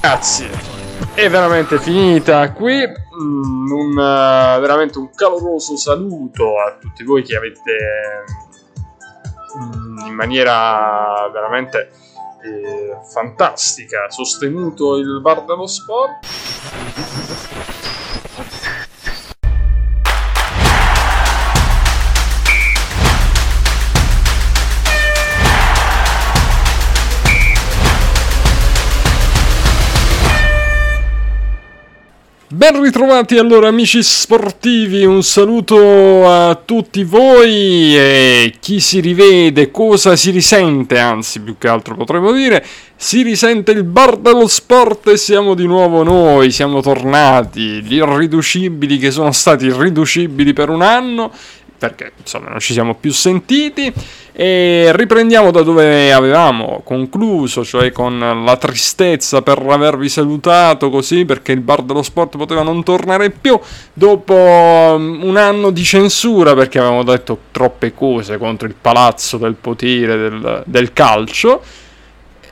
Ragazzi, è veramente finita qui. Mm, un, uh, veramente un caloroso saluto a tutti voi che avete mm, in maniera veramente eh, fantastica sostenuto il bar dello sport. Ben ritrovati allora amici sportivi, un saluto a tutti voi e chi si rivede, cosa si risente, anzi più che altro potremmo dire, si risente il bar dello sport e siamo di nuovo noi, siamo tornati, gli irriducibili che sono stati irriducibili per un anno perché insomma non ci siamo più sentiti. E riprendiamo da dove avevamo concluso, cioè con la tristezza per avervi salutato così perché il bar dello sport poteva non tornare più. Dopo um, un anno di censura perché avevamo detto troppe cose contro il palazzo del potere del, del calcio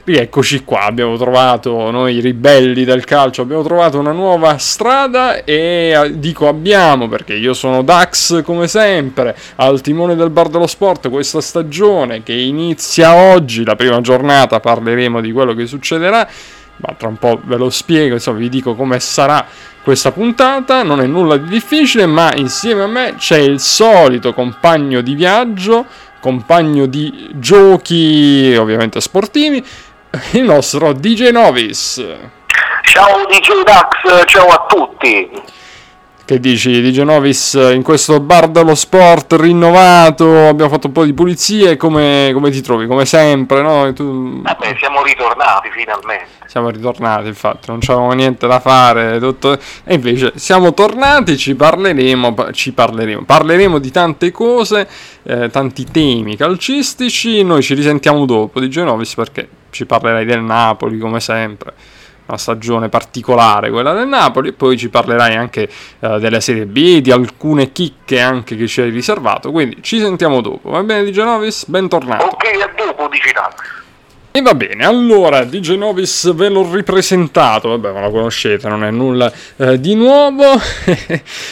Rieccoci qua, abbiamo trovato, noi ribelli del calcio, abbiamo trovato una nuova strada e eh, dico abbiamo perché io sono Dax come sempre, al timone del bar dello sport questa stagione che inizia oggi, la prima giornata, parleremo di quello che succederà, ma tra un po' ve lo spiego, insomma vi dico come sarà questa puntata, non è nulla di difficile, ma insieme a me c'è il solito compagno di viaggio, compagno di giochi ovviamente sportivi, il nostro DJ Novis. Ciao DJ Dax, ciao a tutti. Che dici, DJ Novis, in questo bar dello sport rinnovato, abbiamo fatto un po' di pulizie, come, come ti trovi? Come sempre, no? Tu... Vabbè, siamo ritornati finalmente. Siamo ritornati, infatti, non c'avevamo niente da fare, tutto... e invece siamo tornati, ci parleremo, ci parleremo, parleremo di tante cose, eh, tanti temi calcistici, noi ci risentiamo dopo, DJ Novis, perché ci parlerai del Napoli come sempre una stagione particolare quella del Napoli e poi ci parlerai anche uh, della Serie B di alcune chicche anche che ci hai riservato quindi ci sentiamo dopo va bene Di Genovis? Bentornato ok a dopo Digitale e va bene, allora di Genovis ve l'ho ripresentato, vabbè ma lo conoscete, non è nulla eh, di nuovo.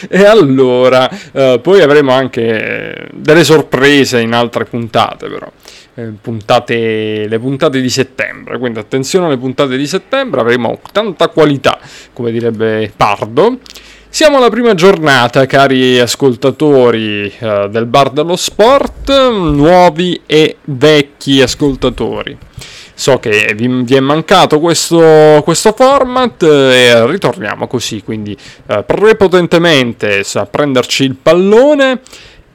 e allora, eh, poi avremo anche delle sorprese in altre puntate però. Eh, puntate, le puntate di settembre. Quindi attenzione alle puntate di settembre, avremo tanta qualità, come direbbe Pardo. Siamo alla prima giornata, cari ascoltatori eh, del Bar dello Sport, nuovi e vecchi ascoltatori. So che vi, vi è mancato questo, questo, format e ritorniamo così, quindi eh, prepotentemente a prenderci il pallone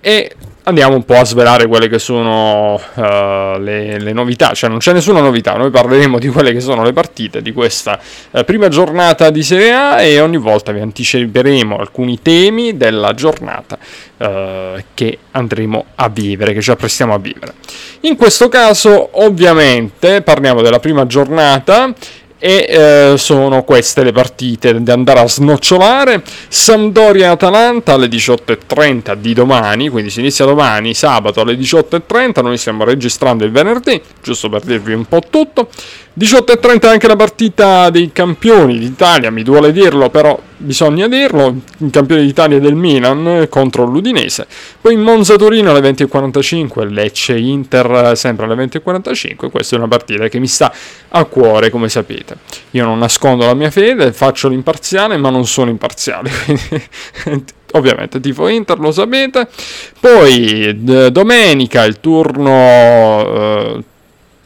e andiamo un po' a svelare quelle che sono uh, le, le, novità, cioè non c'è nessuna novità, noi parleremo di quelle che sono le partite di questa uh, prima giornata di Serie A e ogni volta vi anticiperemo alcuni temi della giornata uh, che andremo a vivere, che ci apprestiamo a vivere. In questo caso ovviamente parliamo della prima giornata e eh, sono queste le partite da andare a snocciolare. Sampdoria-Atalanta alle 18.30 di domani quindi si inizia domani sabato alle 18.30 noi stiamo registrando il venerdì giusto per dirvi un po' tutto 18.30 anche la partita dei campioni d'Italia, mi duole dirlo, però bisogna dirlo, i campioni d'Italia del Milan contro l'Udinese. Poi Monza Torino alle 20.45, Lecce Inter sempre alle 20.45, questa è una partita che mi sta a cuore, come sapete. Io non nascondo la mia fede, faccio l'imparziale, ma non sono imparziale, ovviamente tifo Inter, lo sapete. Poi d- domenica il turno... Eh,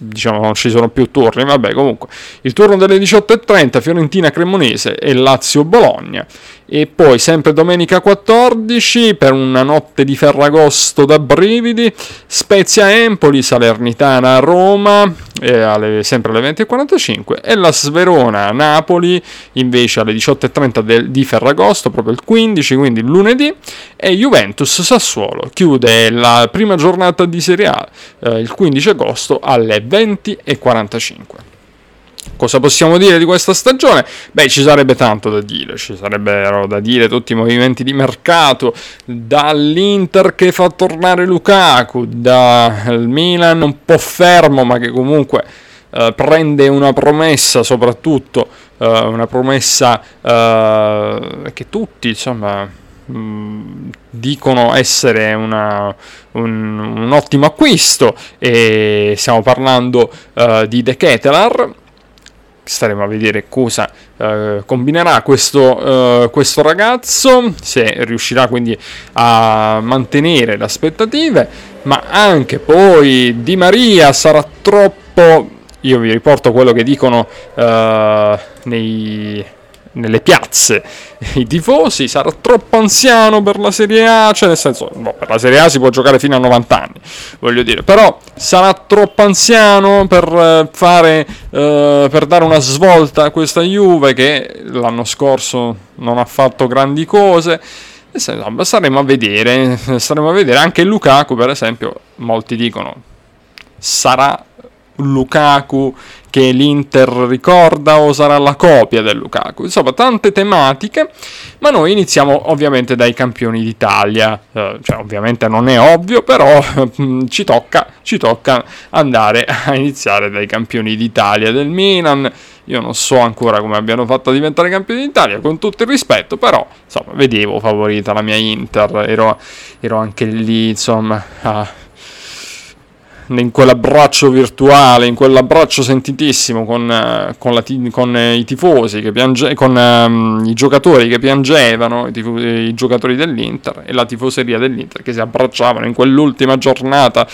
diciamo non ci sono più turni, vabbè comunque. Il turno delle 18.30 Fiorentina Cremonese e Lazio Bologna. E poi sempre domenica 14 per una notte di Ferragosto da brividi Spezia Empoli, Salernitana Roma eh, alle, sempre alle 20.45 e la Sverona Napoli invece alle 18.30 del, di Ferragosto proprio il 15 quindi lunedì e Juventus Sassuolo chiude la prima giornata di Serie A eh, il 15 agosto alle 20.45 cosa possiamo dire di questa stagione? Beh, ci sarebbe tanto da dire, ci sarebbero da dire tutti i movimenti di mercato, dall'Inter che fa tornare Lukaku, dal Milan un po' fermo ma che comunque eh, prende una promessa soprattutto, eh, una promessa eh, che tutti insomma mm, dicono essere una, un, un, ottimo acquisto e stiamo parlando uh, di De Ketelar staremo a vedere cosa uh, combinerà questo, uh, questo, ragazzo se riuscirà quindi a mantenere le aspettative ma anche poi Di Maria sarà troppo io vi riporto quello che dicono nei nelle piazze i tifosi, sarà troppo anziano per la Serie A, cioè nel senso, no, per la Serie A si può giocare fino a 90 anni, voglio dire, però sarà troppo anziano per eh, fare, eh, per dare una svolta a questa Juve che l'anno scorso non ha fatto grandi cose. Staremo a vedere, staremo a vedere anche Lukaku per esempio, molti dicono sarà Lukaku che l'Inter ricorda o sarà la copia del Lukaku. Insomma, tante tematiche, ma noi iniziamo ovviamente dai campioni d'Italia. Eh, cioè, ovviamente non è ovvio, però ci, tocca, ci tocca andare a iniziare dai campioni d'Italia del Milan. Io non so ancora come abbiano fatto a diventare campioni d'Italia, con tutto il rispetto, però insomma, vedevo favorita la mia Inter, ero, ero anche lì, insomma, a in quell'abbraccio virtuale, in quell'abbraccio sentitissimo con, eh, con, la, con eh, i tifosi, che piange, con um, i giocatori che piangevano, i, tifo- i giocatori dell'Inter e la tifoseria dell'Inter che si abbracciavano in quell'ultima giornata.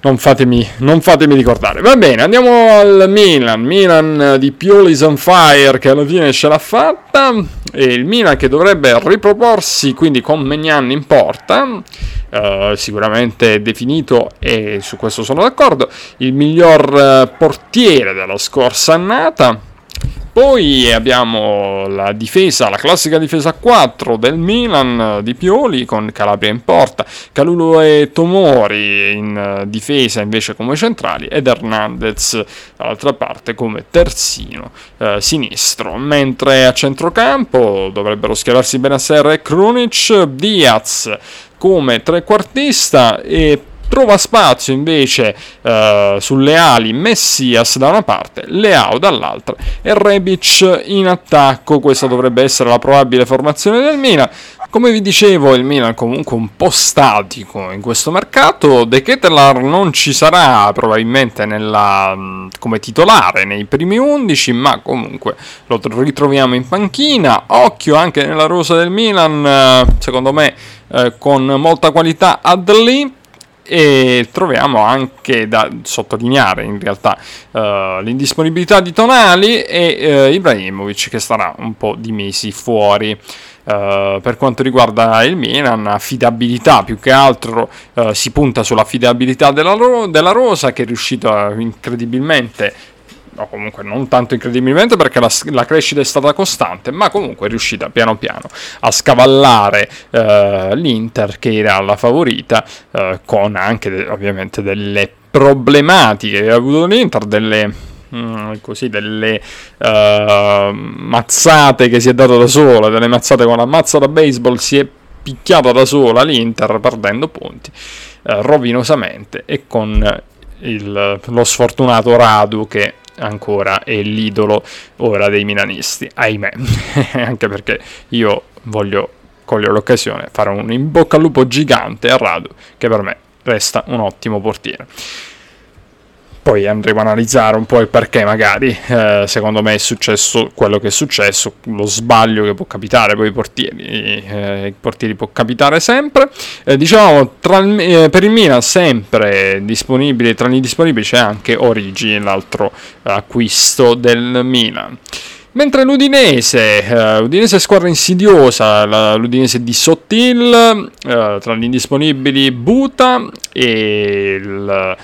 Non fatemi, non fatemi, ricordare. Va bene, andiamo al Milan. Milan di Pioli's on Fire che alla fine ce l'ha fatta. E il Milan che dovrebbe riproporsi quindi con Megnan in porta. Uh, sicuramente definito e su questo sono d'accordo, il miglior uh, portiere della scorsa annata. Poi abbiamo la difesa, la classica difesa 4 del Milan di Pioli con Calabria in porta, Calulu e Tomori in difesa invece come centrali ed Hernandez dall'altra parte come terzino eh, sinistro, mentre a centrocampo dovrebbero schierarsi Benasser e Krunic, Diaz come trequartista e trova spazio invece eh, sulle ali Messias da una parte, Leao dall'altra e Rebic in attacco. Questa dovrebbe essere la probabile formazione del Milan. Come vi dicevo, il Milan comunque un po' statico in questo mercato. De Ketelar non ci sarà probabilmente nella, come titolare nei primi 11, ma comunque lo ritroviamo in panchina. Occhio anche nella rosa del Milan, eh, secondo me eh, con molta qualità Adli e troviamo anche da sottolineare in realtà uh, l'indisponibilità di Tonali e uh, Ibrahimovic che starà un po' di mesi fuori. Uh, per quanto riguarda il Milan, affidabilità più che altro si punta sull'affidabilità della, della Rosa che è riuscita incredibilmente o comunque non tanto incredibilmente perché la, la, crescita è stata costante, ma comunque è riuscita piano piano a scavallare eh, l'Inter che era la favorita eh, con anche ovviamente delle problematiche che ha avuto l'Inter, delle, mm, così, delle uh, mazzate che si è dato da sola, delle mazzate con la mazza da baseball si è picchiata da sola l'Inter perdendo punti uh, rovinosamente e con il, lo sfortunato Radu che ancora è l'idolo ora dei milanisti, ahimè, anche perché io voglio cogliere l'occasione, fare un in bocca al lupo gigante a Radu, che per me resta un ottimo portiere poi andremo a analizzare un po' il perché magari. Eh, secondo me è successo quello che è successo lo sbaglio che può capitare poi i portieri eh, portieri può capitare sempre. Eh, diciamo il, eh, per il Milan sempre disponibile tra gli disponibili c'è anche Origi l'altro acquisto del Milan. Mentre l'Udinese, uh, l'Udinese squadra insidiosa, la, l'Udinese di Sottil, uh, tra gli indisponibili Buta e il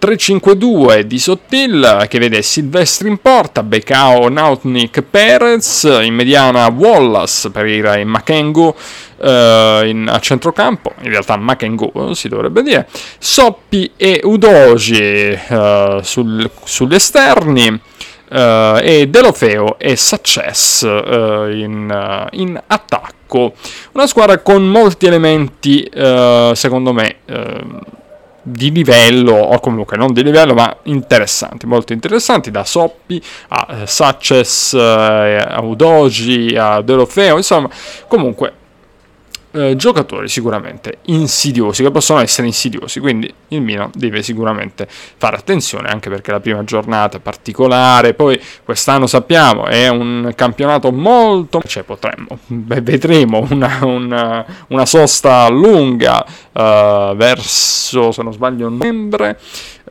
3-5-2 di Sottil che vede Silvestri in porta, Becao, Nautnik, Perez, in mediana Wallace, Pereira e Makengo eh, in, a centrocampo, in realtà Makengo si dovrebbe dire, Soppi e Udoji eh, sul, sugli esterni, uh, e Delofeo e Success uh, in, in, attacco. Una squadra con molti elementi, secondo me di livello, o comunque non di livello, ma interessanti, molto interessanti, da Soppi a eh, Success, eh, a Udoji, a Delofeo, insomma, comunque eh, giocatori sicuramente insidiosi, che possono essere insidiosi, quindi il Milan deve sicuramente fare attenzione, anche perché la prima giornata è particolare, poi quest'anno sappiamo è un campionato molto, cioè potremmo, vedremo una, una, una sosta lunga uh, verso, se non sbaglio, novembre,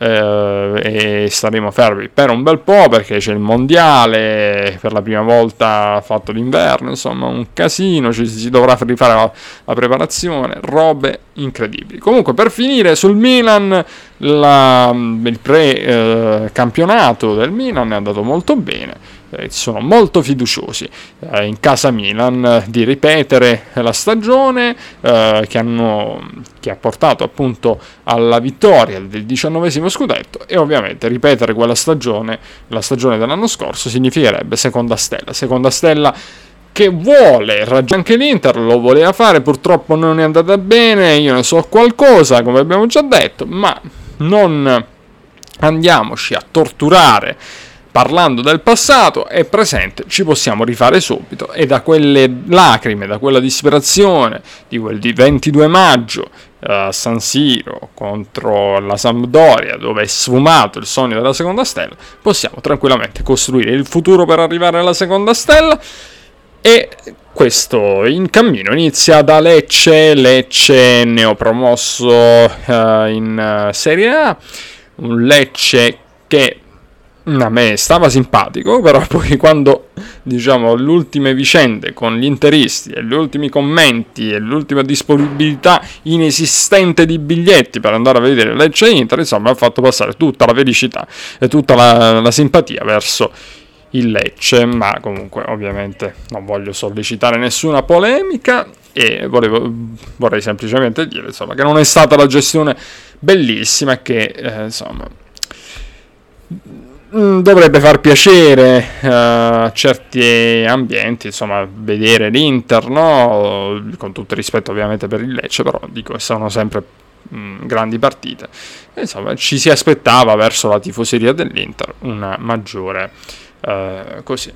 eh, e staremo fermi per un bel po' perché c'è il mondiale per la prima volta fatto d'inverno insomma un casino ci si dovrà rifare la, la preparazione robe incredibili. Comunque per finire sul Milan la, il pre-campionato eh, del Milan è andato molto bene eh, sono molto fiduciosi eh, in casa Milan eh, di ripetere la stagione eh, che, hanno, che, ha portato appunto alla vittoria del diciannovesimo scudetto e ovviamente ripetere quella stagione, la stagione dell'anno scorso, significherebbe seconda stella, seconda stella che vuole, anche l'Inter lo voleva fare, purtroppo non è andata bene, io ne so qualcosa, come abbiamo già detto, ma non andiamoci a torturare parlando del passato e presente ci possiamo rifare subito. E da quelle lacrime, da quella disperazione di quel 22 maggio a uh, San Siro contro la Sampdoria dove è sfumato il sogno della seconda stella, possiamo tranquillamente costruire il futuro per arrivare alla seconda stella. E questo in cammino inizia da Lecce, Lecce neopromosso uh, in uh, Serie A, un Lecce che a me stava simpatico, però poi quando diciamo le ultime vicende con gli interisti e gli ultimi commenti e l'ultima disponibilità inesistente di biglietti per andare a vedere Lecce Inter, insomma, ha fatto passare tutta la felicità e tutta la, la simpatia verso il Lecce, ma comunque ovviamente non voglio sollecitare nessuna polemica e volevo, vorrei semplicemente dire insomma, che non è stata la gestione bellissima che eh, insomma Mm, dovrebbe far piacere uh, a certi ambienti, insomma, vedere l'Inter, no? con tutto il rispetto ovviamente per il Lecce, però dico sono sempre mh, mm, grandi partite. E, insomma, ci si aspettava verso la tifoseria dell'Inter una maggiore, uh, così,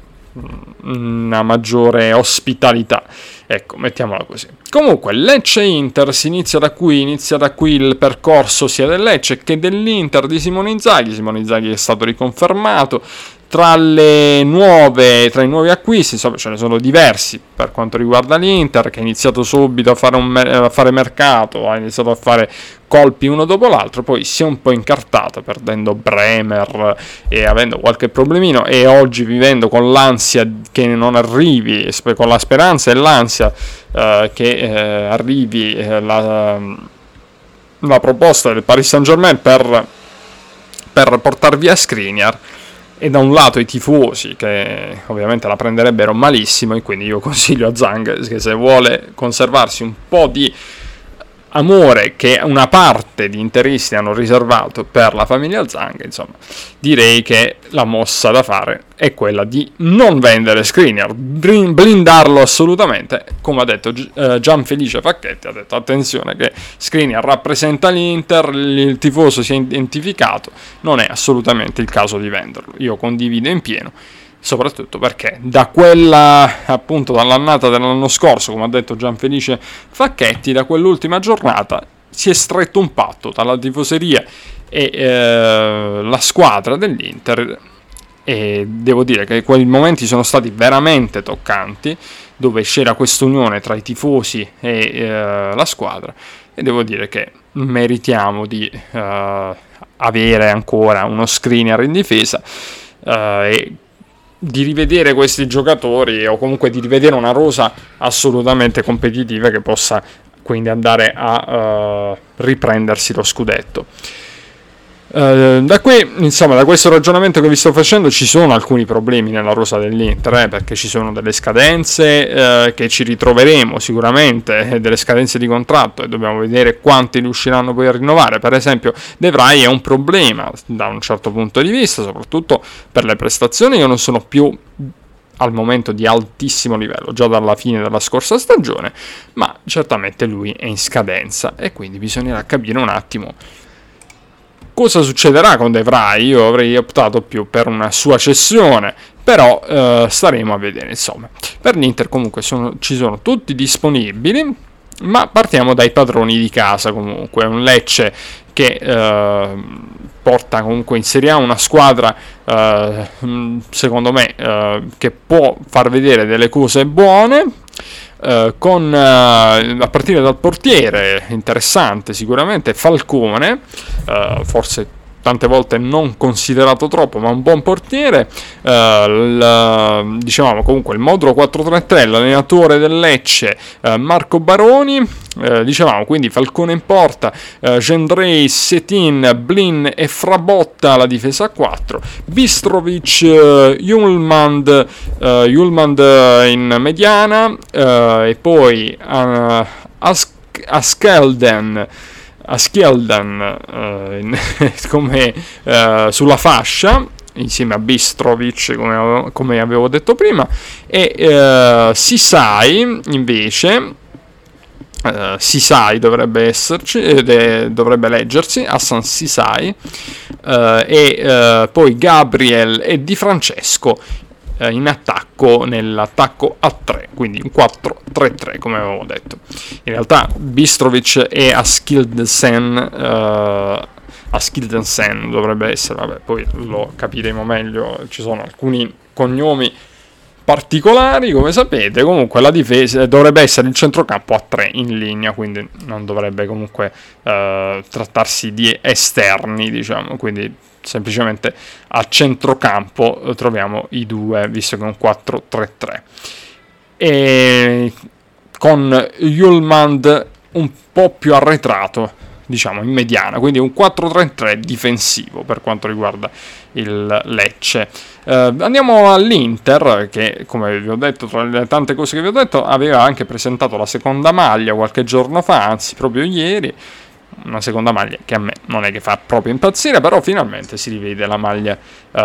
una maggiore ospitalità. Ecco, mettiamola così. Comunque, Lecce-Inter si inizia da qui, inizia da qui il percorso sia del Lecce che dell'Inter di Simone Inzaghi. Simone Inzaghi è stato riconfermato, tra, nuove, tra, i nuovi acquisti, insomma, ce ne sono diversi per quanto riguarda l'Inter, che ha iniziato subito a fare, un, a fare mercato, ha iniziato a fare colpi uno dopo l'altro, poi si è un po' incartata perdendo Bremer e avendo qualche problemino e oggi vivendo con l'ansia che non arrivi, con la speranza e l'ansia eh, che eh, arrivi eh, la, la, proposta del Paris Saint Germain per, per portare via Skriniar e da un lato i tifosi che ovviamente la prenderebbero malissimo e quindi io consiglio a Zang che se vuole conservarsi un po' di amore che una parte di interisti hanno riservato per la famiglia Zang, insomma, direi che la mossa da fare è quella di non vendere Screener, blindarlo assolutamente, come ha detto uh, Gianfelice Facchetti, ha detto attenzione che Screener rappresenta l'Inter, il tifoso si è identificato, non è assolutamente il caso di venderlo, io condivido in pieno soprattutto perché da quella appunto dall'annata dell'anno scorso, come ha detto Gianfelice Facchetti, da quell'ultima giornata si è stretto un patto tra la tifoseria e eh, la squadra dell'Inter e devo dire che quei momenti sono stati veramente toccanti dove c'era questa unione tra i tifosi e eh, la squadra e devo dire che meritiamo di eh, avere ancora uno screener in difesa eh, e di rivedere questi giocatori o comunque di rivedere una rosa assolutamente competitiva che possa quindi andare a uh, riprendersi lo scudetto. Uh, da qui, insomma, da questo ragionamento che vi sto facendo, ci sono alcuni problemi nella rosa dell'Inter, eh, perché ci sono delle scadenze uh, che ci ritroveremo sicuramente, eh, delle scadenze di contratto e dobbiamo vedere quanti riusciranno poi a rinnovare. Per esempio, De Vrij è un problema da un certo punto di vista, soprattutto per le prestazioni che non sono più al momento di altissimo livello, già dalla fine della scorsa stagione, ma certamente lui è in scadenza e quindi bisognerà capire un attimo cosa succederà con De Vrij. Io avrei optato più per una sua cessione, però eh, staremo a vedere. Insomma, per l'Inter comunque sono, ci sono tutti disponibili. Ma partiamo dai padroni di casa comunque, un Lecce che eh, porta comunque in Serie A una squadra eh, secondo me eh, che può far vedere delle cose buone eh, con, eh, a partire dal portiere interessante sicuramente Falcone eh, forse tante volte non considerato troppo, ma un buon portiere. Eh, il, diciamo comunque il modulo 433, l'allenatore del Lecce, eh, Marco Baroni. Eh, dicevamo quindi Falcone in porta, eh, Gendrei, Setin, Blin e Frabotta la difesa a 4, Bistrovic, eh, Julmand, eh, Julmand in mediana e poi uh, As- Askelden a Skjelden eh, come eh, sulla fascia insieme a Bistrovic come, come avevo detto prima e eh, Sisai invece Uh, Sisai dovrebbe esserci, eh, dovrebbe leggersi, Hassan Sisai, uh, e uh, poi Gabriel e Di Francesco eh, in attacco nell'attacco a 3, quindi un 4-3-3 come avevo detto. In realtà Bistrovic e Askildensen, eh, Askildensen dovrebbe essere, vabbè, poi lo capiremo meglio, ci sono alcuni cognomi particolari, come sapete. Comunque la difesa dovrebbe essere il centrocampo a 3 in linea, quindi non dovrebbe comunque eh, trattarsi di esterni, diciamo, quindi semplicemente a centrocampo eh, troviamo i due, visto che è un 4-3-3. E con Yulmand un po' più arretrato, diciamo in mediana, quindi un 4-3-3 difensivo per quanto riguarda il Lecce. Eh, andiamo all'Inter, che come vi ho detto, tra le tante cose che vi ho detto, aveva anche presentato la seconda maglia qualche giorno fa, anzi proprio ieri una seconda maglia che a me non è che fa proprio impazzire, però finalmente si rivede la maglia, uh,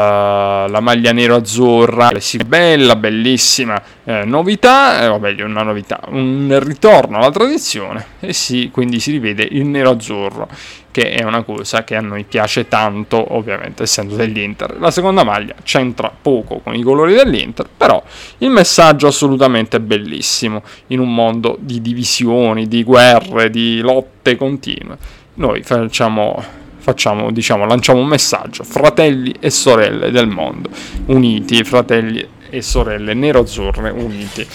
la maglia nero-azzurra, si bella, bellissima eh, novità, eh, o meglio una novità, un ritorno alla tradizione e sì, quindi si rivede il nero-azzurro che è una cosa che a noi piace tanto, ovviamente essendo dell'Inter. La seconda maglia c'entra poco con i colori dell'Inter, però il messaggio assolutamente bellissimo in un mondo di divisioni, di guerre, di lotte continue. Noi facciamo, facciamo diciamo, lanciamo un messaggio, fratelli e sorelle del mondo, uniti, fratelli e sorelle nero-azzurre uniti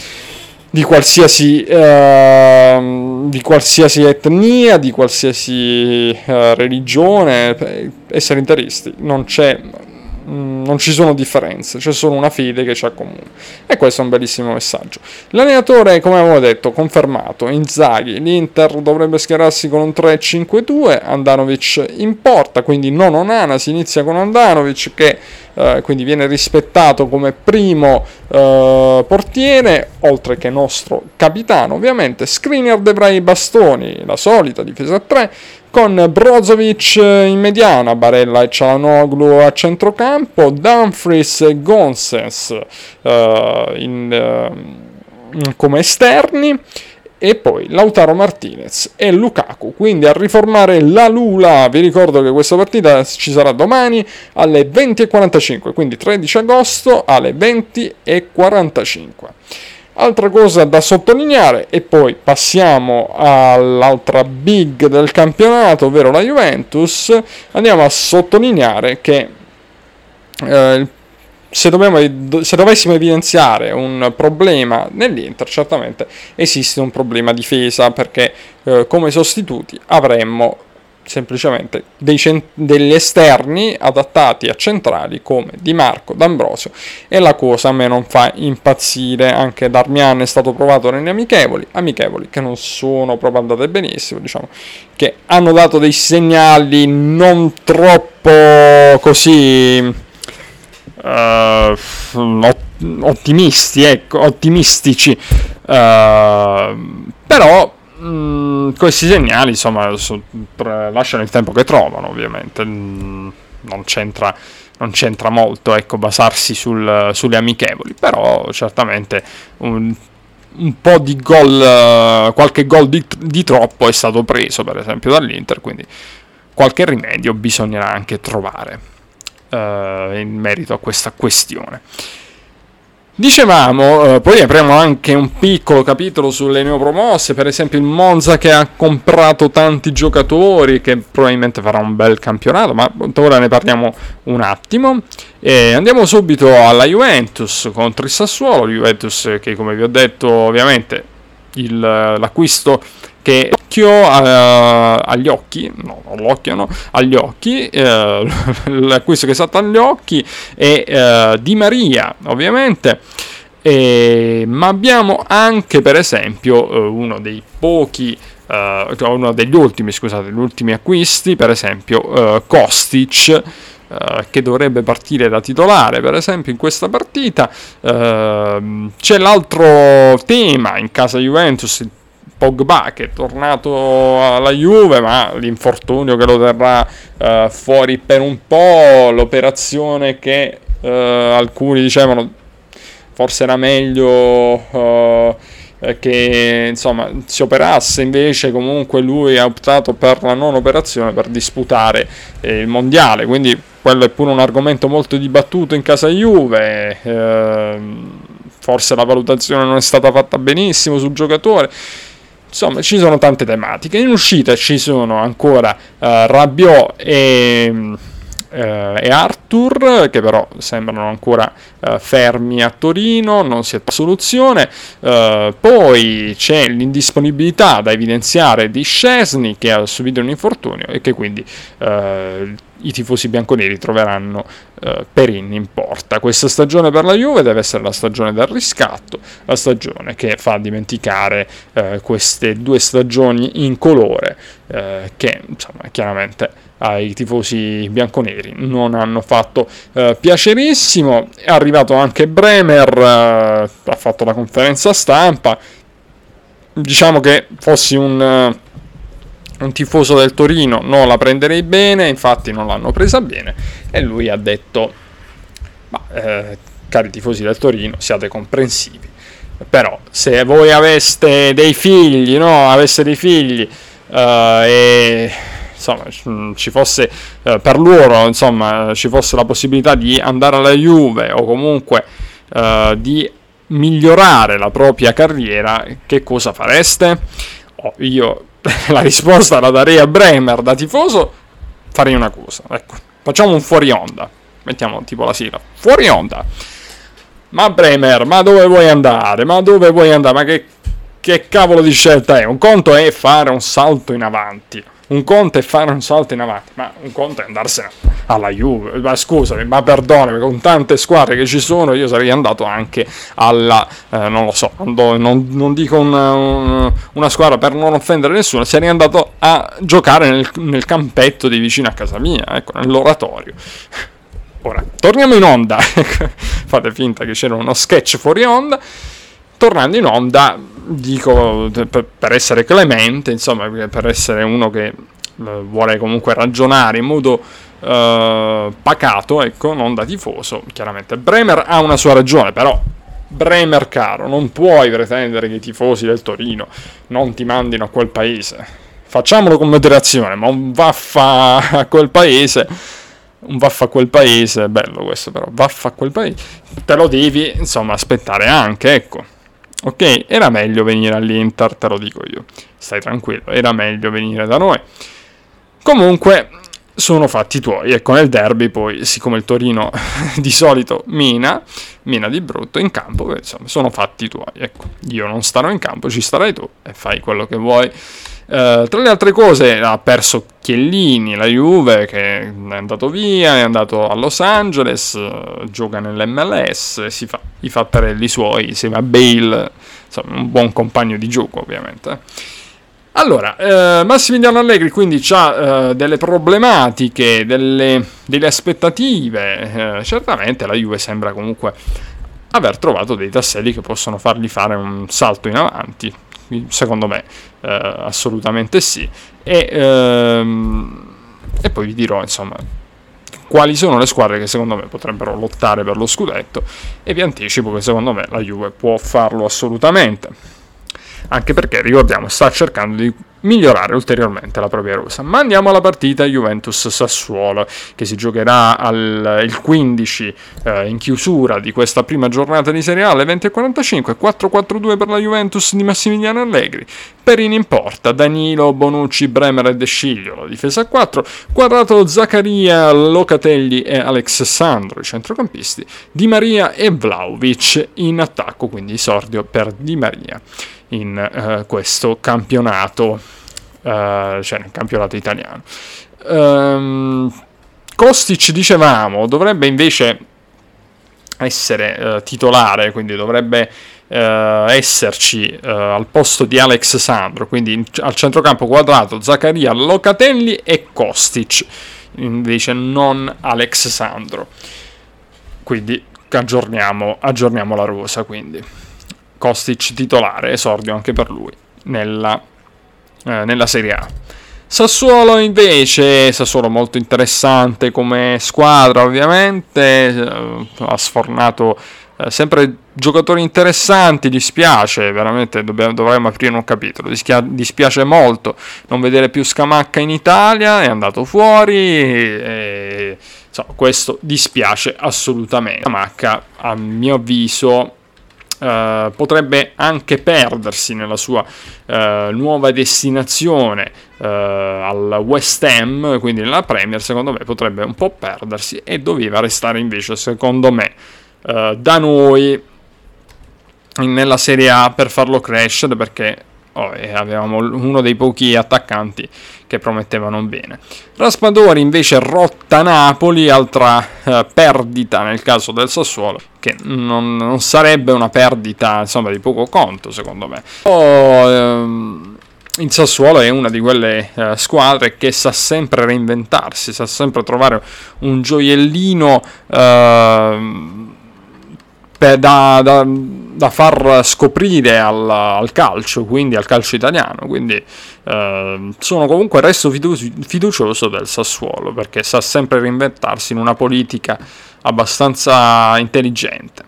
di qualsiasi, eh, di qualsiasi etnia, di qualsiasi eh, religione, essere interisti, non c'è Mm, non ci sono differenze, c'è solo una fede che ci accomuna. E questo è un bellissimo messaggio. L'allenatore, come avevo detto, confermato, Inzaghi, l'Inter dovrebbe schierarsi con un 3-5-2, Andanovic in porta, quindi non Onana, si inizia con Andanovic che eh, quindi viene rispettato come primo eh, portiere, oltre che nostro capitano ovviamente, Skriniar, Debray, Bastoni, la solita difesa a 3, con Brozovic in mediana, Barella e Cialanoglu a centrocampo, Dumfries e Gonsens uh, in, uh, come esterni e poi Lautaro Martinez e Lukaku. Quindi a riformare la Lula, vi ricordo che questa partita ci sarà domani alle 20.45, quindi 13 agosto alle 20.45. Altra cosa da sottolineare e poi passiamo all'altra big del campionato, ovvero la Juventus, andiamo a sottolineare che eh, se, dobbiamo, se, dovessimo evidenziare un problema nell'Inter, certamente esiste un problema difesa perché eh, come sostituti avremmo semplicemente cent- degli esterni adattati a centrali come Di Marco, D'Ambrosio e la cosa a me non fa impazzire, anche Darmian è stato provato negli amichevoli, amichevoli che non sono proprio andate benissimo, diciamo che hanno dato dei segnali non troppo così uh, ottimisti, ecco, ottimistici, uh, però Mm, questi segnali, insomma, so, pre- lasciano il tempo che trovano, ovviamente. Mm, non c'entra, non c'entra molto, ecco, basarsi sul, sulle amichevoli, però certamente un, un po' di gol, qualche gol di, di, troppo è stato preso, per esempio, dall'Inter, quindi qualche rimedio bisognerà anche trovare uh, in merito a questa questione. Dicevamo, eh, poi apriamo anche un piccolo capitolo sulle neopromosse, per esempio il Monza che ha comprato tanti giocatori, che probabilmente farà un bel campionato, ma ora ne parliamo un attimo. E andiamo subito alla Juventus contro il Sassuolo, Juventus che come vi ho detto ovviamente il, l'acquisto che occhio uh, agli occhi, no, non l'occhio, no, agli occhi, uh, l'acquisto che è stato agli occhi è uh, Di Maria, ovviamente. E, ma abbiamo anche, per esempio, uno dei pochi, cioè uno degli ultimi, scusate, gli ultimi acquisti, per esempio, Kostic. Uh, che dovrebbe partire da titolare, per esempio, in questa partita. Uh, c'è l'altro tema in casa Juventus, Pogba che è tornato alla Juve ma l'infortunio che lo terrà uh, fuori per un po', l'operazione che uh, alcuni dicevano forse era meglio uh, che insomma si operasse invece comunque lui ha optato per la non operazione per disputare eh, il mondiale quindi quello è pure un argomento molto dibattuto in casa Juve eh, forse la valutazione non è stata fatta benissimo sul giocatore Insomma, ci sono tante tematiche. In uscita ci sono ancora uh, Rabiot e, uh, e, Arthur, che però sembrano ancora uh, fermi a Torino, non si è soluzione. poi c'è l'indisponibilità da evidenziare di Scesni, che ha subito un infortunio e che quindi i tifosi bianconeri troveranno eh, Perin in porta. Questa stagione per la Juve deve essere la stagione del riscatto, la stagione che fa dimenticare eh, queste due stagioni in colore eh, che insomma chiaramente ai tifosi bianconeri non hanno fatto eh, piacerissimo. È arrivato anche Bremer, eh, ha fatto la conferenza stampa. Diciamo che fossi un un tifoso del Torino non la prenderei bene, infatti non l'hanno presa bene e lui ha detto, ma eh, cari tifosi del Torino, siate comprensivi, però se voi aveste dei figli, no, aveste dei figli eh, e insomma ci fosse eh, per loro, insomma, ci fosse la possibilità di andare alla Juve o comunque eh, di migliorare la propria carriera, che cosa fareste? Oh, io la risposta la darei a Bremer da tifoso, farei una cosa. Ecco, facciamo un fuori onda. Mettiamo tipo la sigla. Fuori onda. Ma Bremer, ma dove vuoi andare? Ma dove vuoi andare? Ma che, che cavolo di scelta è? Un conto è fare un salto in avanti un conto è fare un salto in avanti, ma un conto è andarsene alla Juve. Ma scusami, ma perdonami, con tante squadre che ci sono, io sarei andato anche alla, eh, non lo so, andò, non, non, dico una, una, squadra per non offendere nessuno, sarei andato a giocare nel, nel campetto di vicino a casa mia, ecco, nell'oratorio. Ora, torniamo in onda. Fate finta che c'era uno sketch fuori onda. Tornando in onda, dico per essere clemente, insomma, per essere uno che eh, vuole comunque ragionare in modo uh, pacato, ecco, non da tifoso, chiaramente. Bremer ha una sua ragione, però Bremer caro, non puoi pretendere che i tifosi del Torino non ti mandino a quel paese. Facciamolo con moderazione, ma un vaffa a quel paese un vaffa a quel paese, bello questo però, vaffa a quel paese, te lo devi insomma aspettare anche, ecco. Ok, era meglio venire all'Inter, te lo dico io. Stai tranquillo, era meglio venire da noi. Comunque, sono fatti tuoi. Ecco, nel derby poi, siccome il Torino di solito mina, mina di brutto in campo, insomma, sono fatti tuoi. Ecco, io non starò in campo, ci starai tu e fai quello che vuoi. Uh, tra le altre cose ha perso Chiellini, la Juve che è andato via, è andato a Los Angeles, uh, gioca nell'MLS, si fa i fattarelli suoi, insieme a Bale, insomma un buon compagno di gioco ovviamente. Allora, eh, Massimiliano Allegri quindi ha eh, delle problematiche, delle, delle aspettative, eh, certamente la Juve sembra comunque aver trovato dei tasselli che possono fargli fare un salto in avanti, secondo me eh, assolutamente sì, e, ehm, e poi vi dirò insomma quali sono le squadre che secondo me potrebbero lottare per lo scudetto e vi anticipo che secondo me la Juve può farlo assolutamente anche perché ricordiamo sta cercando di migliorare ulteriormente la propria rosa. Ma andiamo alla partita Juventus-Sassuolo che si giocherà al, il 15 eh, in chiusura di questa prima giornata di Serie A alle 20.45, 4-4-2 per la Juventus di Massimiliano Allegri, Perini in porta, Danilo, Bonucci, Bremer e De Sciglio, la difesa a 4, Quadrato, Zaccaria, Locatelli e Alex Sandro, i centrocampisti, Di Maria e Vlaovic in attacco, quindi esordio per Di Maria in uh, questo campionato, uh, cioè nel campionato italiano. Um, Kostic, dicevamo, dovrebbe invece essere uh, titolare, quindi dovrebbe esserci al posto di Alex Sandro, quindi in, al centrocampo quadrato Zaccaria, Locatelli e Kostic, invece non Alex Sandro. Quindi aggiorniamo, aggiorniamo la rosa. Quindi. Kostic titolare, esordio anche per lui nella, eh, nella Serie A. Sassuolo invece, Sassuolo molto interessante come squadra ovviamente, eh, ha sfornato eh, sempre giocatori interessanti, dispiace, veramente dobbiamo, dovremmo aprire un capitolo, Dischia, dispiace molto non vedere più Scamacca in Italia, è andato fuori, e, insomma, questo dispiace assolutamente. Scamacca a mio avviso Uh, potrebbe anche perdersi nella sua uh, nuova destinazione uh, al West Ham, quindi nella Premier, secondo me potrebbe un po' perdersi e doveva restare invece, secondo me, da noi nella Serie A per farlo crescere perché oh, avevamo uno dei pochi attaccanti che promettevano bene. Raspadori invece rotta Napoli, altra eh, perdita nel caso del Sassuolo, che non, non, sarebbe una perdita insomma di poco conto secondo me. Oh, ehm, il Sassuolo è una di quelle eh, squadre che sa sempre reinventarsi, sa sempre trovare un gioiellino eh, da, da da far scoprire al, al, calcio, quindi al calcio italiano. Quindi eh, sono comunque resto fidu- fiducioso del Sassuolo perché sa sempre reinventarsi in una politica abbastanza intelligente.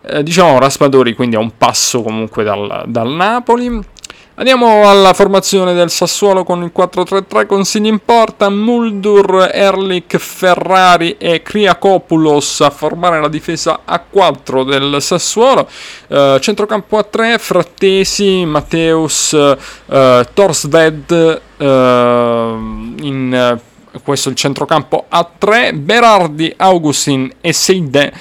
Eh, diciamo Raspadori quindi a un passo comunque dal, dal Napoli Andiamo alla formazione del Sassuolo con il 4-3-3 consigli in porta, Muldur, Erlich, Ferrari e Kriakopoulos a formare la difesa a 4 del Sassuolo, uh, centrocampo a 3, Frattesi, Matteus, uh, Torsved uh, in questo il centrocampo a 3, Berardi, Augustin e Seide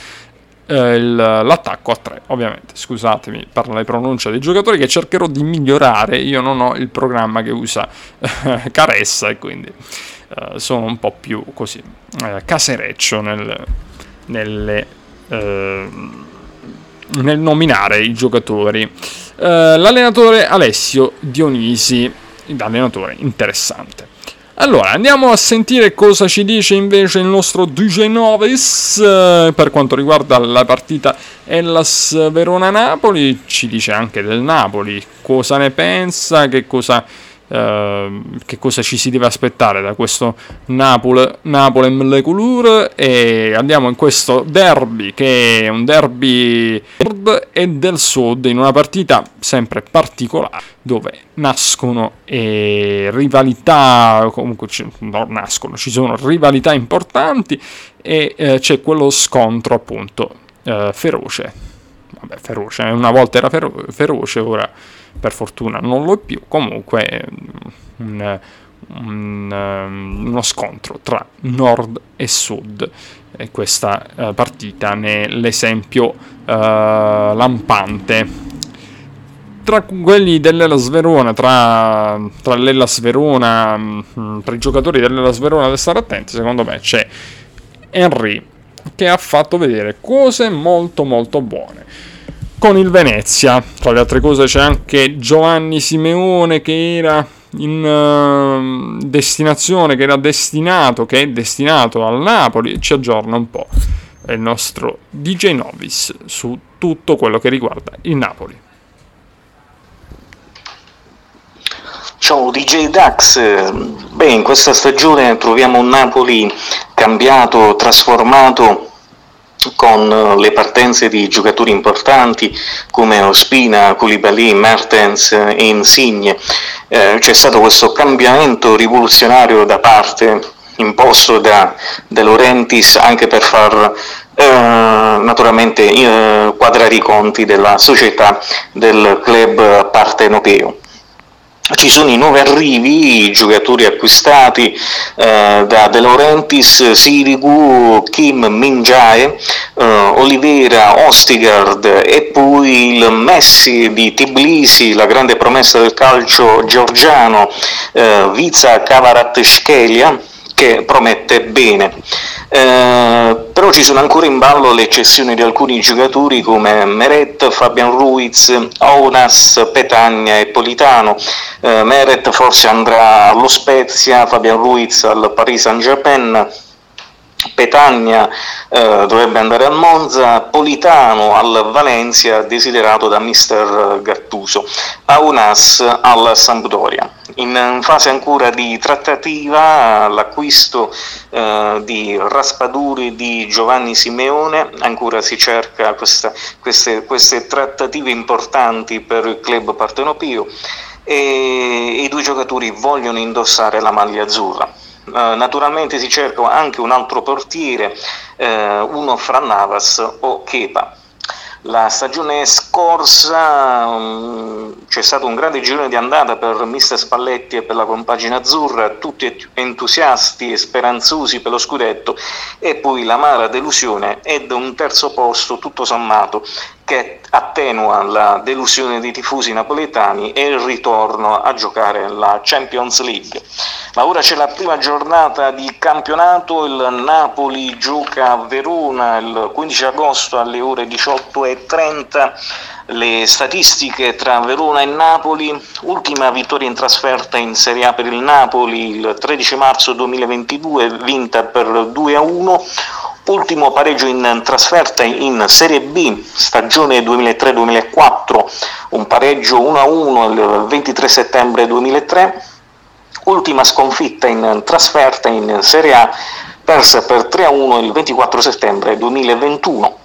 eh, l'attacco a 3 ovviamente. Scusatemi per le pronunce dei giocatori che cercherò di migliorare. Io non ho il programma che usa eh, Caressa e quindi eh, sono un po' più così eh, casereccio nel, nelle, eh, nel nominare i giocatori. Eh, l'allenatore Alessio Dionisi allenatore interessante allora, andiamo a sentire cosa ci dice invece il nostro DJ Novis eh, per quanto riguarda la partita Hellas Verona-Napoli. Ci dice anche del Napoli, cosa ne pensa, che cosa che cosa ci si deve aspettare da questo Napoli, Napoli e andiamo in questo derby che è un derby nord e del sud in una partita sempre particolare dove nascono e rivalità comunque non nascono ci sono rivalità importanti e eh, c'è quello scontro appunto eh, feroce. Vabbè feroce una volta era fero- feroce ora per fortuna non lo è più, comunque un, un, um, uno scontro tra nord e sud e questa uh, partita ne è l'esempio uh, lampante. tra quelli dell'Elas Verona, tra, tra l'Elas Verona, mm, tra i giocatori dell'Elas Verona da stare attenti, secondo me c'è Henry che ha fatto vedere cose molto molto buone. Con il Venezia, tra le altre cose c'è anche Giovanni Simeone che era in uh, destinazione, che era destinato, che è destinato al Napoli, ci aggiorna un po' il nostro DJ Novis su tutto quello che riguarda il Napoli. Ciao DJ Dax, beh in questa stagione troviamo un Napoli cambiato, trasformato con le partenze di giocatori importanti come Ospina, Koulibaly, Mertens e Insigne. Eh, c'è stato questo cambiamento rivoluzionario da parte imposto da De Laurentiis anche per far eh, naturalmente eh, quadrare i conti della società del club partenopeo ci sono i nuovi arrivi, i giocatori acquistati eh, da De Laurentiis, Sirigu, Kim Minjae, eh, Olivera, Ostigard e poi il Messi di Tbilisi, la grande promessa del calcio georgiano, eh, Viza Kavarat Schelia che promette bene. Eh, però ci sono ancora in ballo le cessioni di alcuni giocatori come Meret, Fabian Ruiz, Aunas, Petagna e Politano. Eh, Meret forse andrà allo Spezia, Fabian Ruiz al Paris Saint-Germain. Petagna eh, dovrebbe andare al Monza, Politano al Valencia, desiderato da mister Gattuso, Aunas al Sampdoria. In fase ancora di trattativa l'acquisto eh, di Raspaduri di Giovanni Simeone, ancora si cerca questa, queste, queste trattative importanti per il club partenopio e i due giocatori vogliono indossare la maglia azzurra. Uh, naturalmente si cerca anche un altro portiere, uh, uno fra Navas o Kepa. La stagione scorsa um, c'è stato un grande girone di andata per Mister Spalletti e per la compagine azzurra, tutti entusiasti e speranzosi per lo scudetto e poi l'amara delusione ed un terzo posto tutto sommato che attenua la delusione dei tifosi napoletani e il ritorno a giocare la Champions League. Ma ora c'è la prima giornata di campionato, il Napoli gioca a Verona il 15 agosto alle ore 18.30 le statistiche tra Verona e Napoli, ultima vittoria in trasferta in Serie A per il Napoli il 13 marzo 2022, vinta per 2 a 1, ultimo pareggio in trasferta in Serie B, stagione 2003-2004, un pareggio 1 a 1 il 23 settembre 2003, ultima sconfitta in trasferta in Serie A, persa per 3 a 1 il 24 settembre 2021.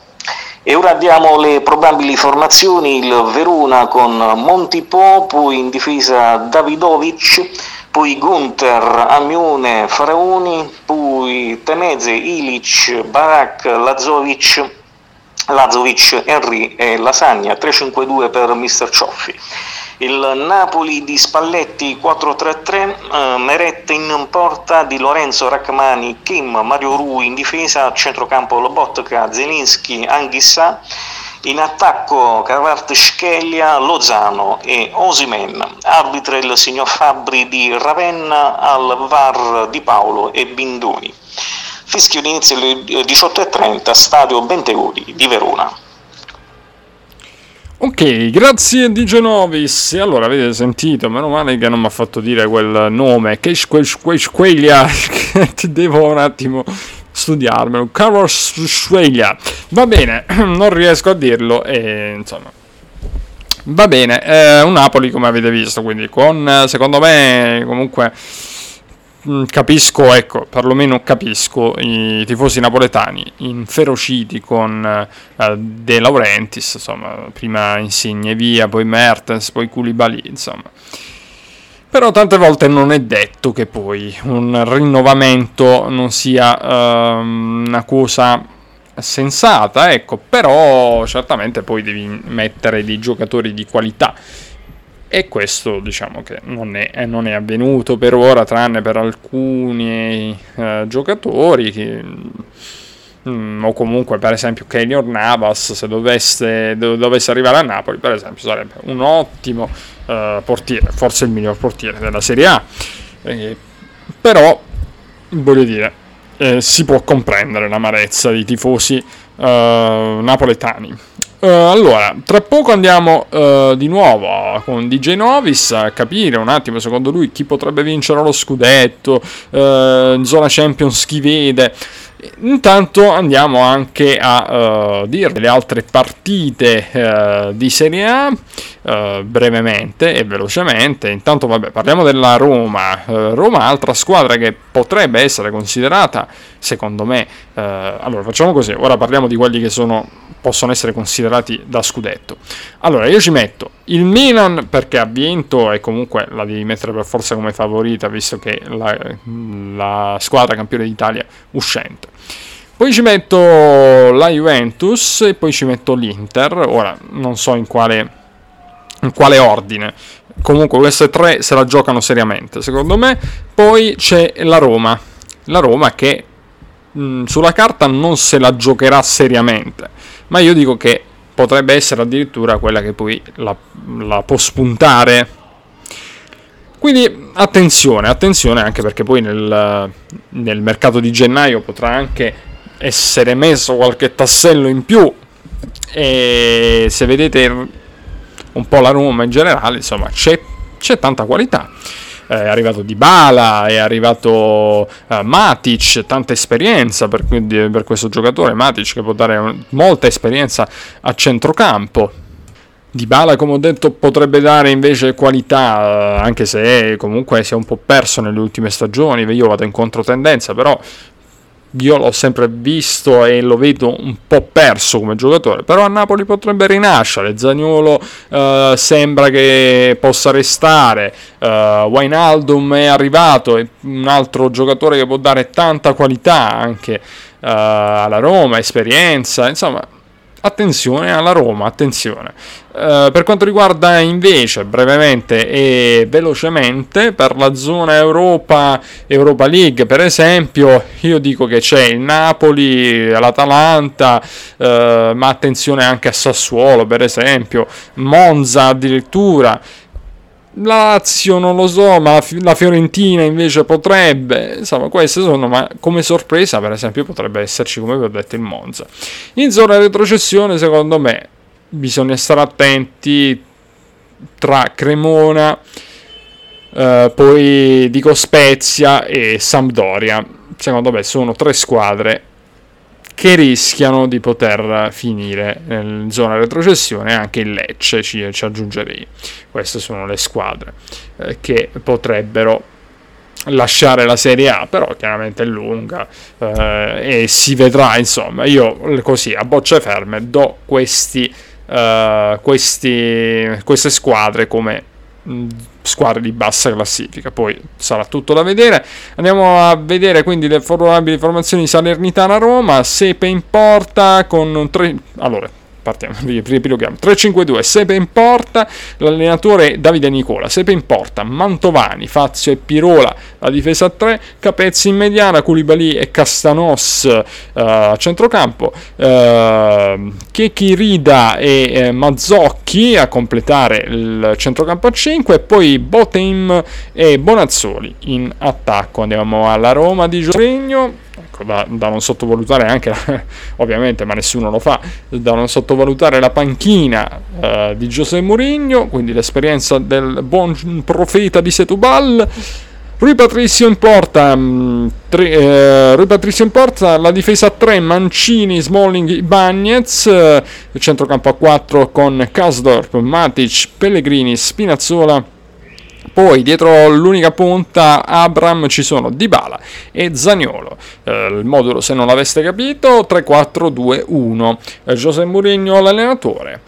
E ora abbiamo le probabili formazioni, il Verona con Montipo, poi in difesa Davidovic, poi Gunther, Amione, Faraoni, poi Temeze, Ilic, Barak, Lazovic, Lazovic, Henry e Lasagna, 3-5-2 per Mr. Cioffi il Napoli di Spalletti 4-3-3, eh, Merette in porta di Lorenzo Rachmani, Kim, Mario Rui in difesa, centrocampo Lobotka, Zelinski, Anghissà, in attacco Cavart Schelia, Lozano e Osimen, arbitra il signor Fabri di Ravenna, al VAR di Paolo e Bindoni. Fischio di alle 18.30, stadio Bentegodi di Verona. Ok, grazie di Genovis. Allora avete sentito, meno male che non mi ha fatto dire quel nome, che Squeglia, che devo un attimo studiarmelo. Carlos Squeglia. Va bene, non riesco a dirlo e insomma. Va bene, eh, un Napoli come avete visto, quindi con secondo me comunque Mm, capisco, ecco, perlomeno capisco i tifosi napoletani inferociti con uh, De Laurentiis, insomma, prima Insigne via, poi Mertens, poi Koulibaly, insomma. Però tante volte non è detto che poi un rinnovamento non sia uh, una cosa sensata, ecco, però certamente poi devi mettere dei giocatori di qualità. E questo diciamo che non è, eh, non è avvenuto per ora, tranne per alcuni eh, giocatori che mm, o comunque per esempio Kenyor Navas se dovesse, dovesse, arrivare a Napoli per esempio sarebbe un ottimo uh, portiere forse il miglior portiere della Serie A eh, però voglio dire eh, si può comprendere l'amarezza dei tifosi uh, napoletani Uh, allora, tra poco andiamo di nuovo con DJ Novis a capire un attimo secondo lui chi potrebbe vincere lo scudetto, in zona Champions chi vede. Intanto andiamo anche a uh, dire le altre partite uh, di Serie A uh, brevemente e velocemente. Intanto vabbè, parliamo della Roma. Roma, altra squadra che potrebbe essere considerata, secondo me, allora facciamo così, ora parliamo di quelli che sono, possono essere considerati da scudetto. Allora, io ci metto il Milan perché ha vinto e comunque la devi mettere per forza come favorita visto che la, la squadra campione d'Italia uscente. Poi ci metto la Juventus e poi ci metto l'Inter. Ora non so in quale, in quale ordine. Comunque queste tre se la giocano seriamente, secondo me. Poi c'è la Roma. La Roma che mh, sulla carta non se la giocherà seriamente. Ma io dico che potrebbe essere addirittura quella che poi la, la può spuntare. Quindi attenzione, attenzione anche perché poi nel, nel, mercato di gennaio potrà anche essere messo qualche tassello in più. E se vedete un po' la Roma in generale insomma c'è, c'è tanta qualità è arrivato Dybala, è arrivato uh, Matic, tanta esperienza per, per, questo giocatore, Matic che può dare molta esperienza a centrocampo. Dybala, come ho detto, potrebbe dare invece qualità, anche se comunque si è un po' perso nelle ultime stagioni, io vado in controtendenza, però io l'ho sempre visto e lo vedo un po' perso come giocatore, però a Napoli potrebbe rinascere, Zagnolo uh, sembra che possa restare, uh, Wijnaldum è arrivato, è un altro giocatore che può dare tanta qualità anche uh, alla Roma, esperienza, insomma Attenzione alla Roma, attenzione. Uh, per quanto riguarda invece brevemente e velocemente per la zona Europa, Europa League per esempio, io dico che c'è il Napoli, l'Atalanta, uh, ma attenzione anche a Sassuolo per esempio, Monza addirittura. Lazio non lo so, ma la Fiorentina invece potrebbe. Insomma, queste sono, ma come sorpresa, per esempio, potrebbe esserci, come vi ho detto, il Monza. In zona retrocessione, secondo me, bisogna stare attenti tra Cremona, eh, poi dico Spezia e Sampdoria. Secondo me sono tre squadre che rischiano di poter finire in zona retrocessione anche il Lecce ci, ci aggiungerei. Queste sono le squadre eh, che potrebbero lasciare la Serie A, però chiaramente è lunga eh, e si vedrà, insomma, io così a bocce ferme do questi, uh, questi, queste squadre come squadre di bassa classifica. Poi sarà tutto da vedere. Andiamo a vedere quindi le probabili formazioni Salernitana-Roma. Sepe in porta con tre. Allora, partiamo, ripiloghiamo. 3-5-2 Sepe in porta l'allenatore Davide Nicola. Sepe in porta Mantovani, Fazio e Pirola la difesa a 3 Capezzi in mediana Culibali e Castanos uh, a centrocampo. Uh, Chechirida e uh, Mazzocchi a completare il centrocampo a 5 e poi Boteim e Bonazzoli in attacco. Andiamo alla Roma di Giorgio ecco, da, da, non sottovalutare anche, ovviamente, ma nessuno lo fa, da non sottovalutare la panchina eh, di José Mourinho, quindi l'esperienza del buon profeta di Setubal. Rui Patrizio in porta, mm, tre, eh, Rui Patrizio in porta, la difesa a 3, Mancini, Smalling, Bagnez, eh, il centrocampo a 4 con Kasdorp, Matic, Pellegrini, Spinazzola poi dietro l'unica punta Abram ci sono Dybala e Zaniolo. Eh, il modulo, se non l'aveste capito, 3-4-2-1. Eh, José Mourinho l'allenatore.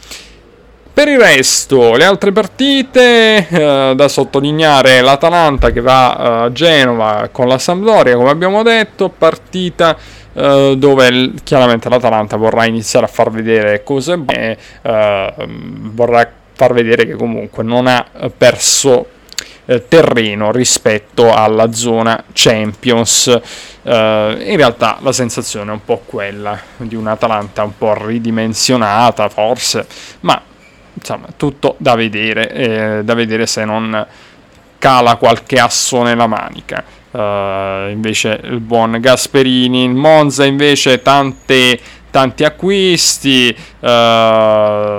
Per il resto, le altre partite, eh, da sottolineare l'Atalanta che va eh, a Genova con la Sampdoria, come abbiamo detto, partita eh, dove chiaramente l'Atalanta vorrà iniziare a far vedere cose buone, eh, vorrà far vedere che comunque non ha perso eh, terreno rispetto alla zona Champions. Uh, in realtà la sensazione è un po' quella di un'Atalanta un po' ridimensionata forse, ma insomma tutto da vedere, eh, da vedere se non cala qualche asso nella manica. Uh, invece il buon Gasperini, il Monza invece tante, tanti acquisti uh,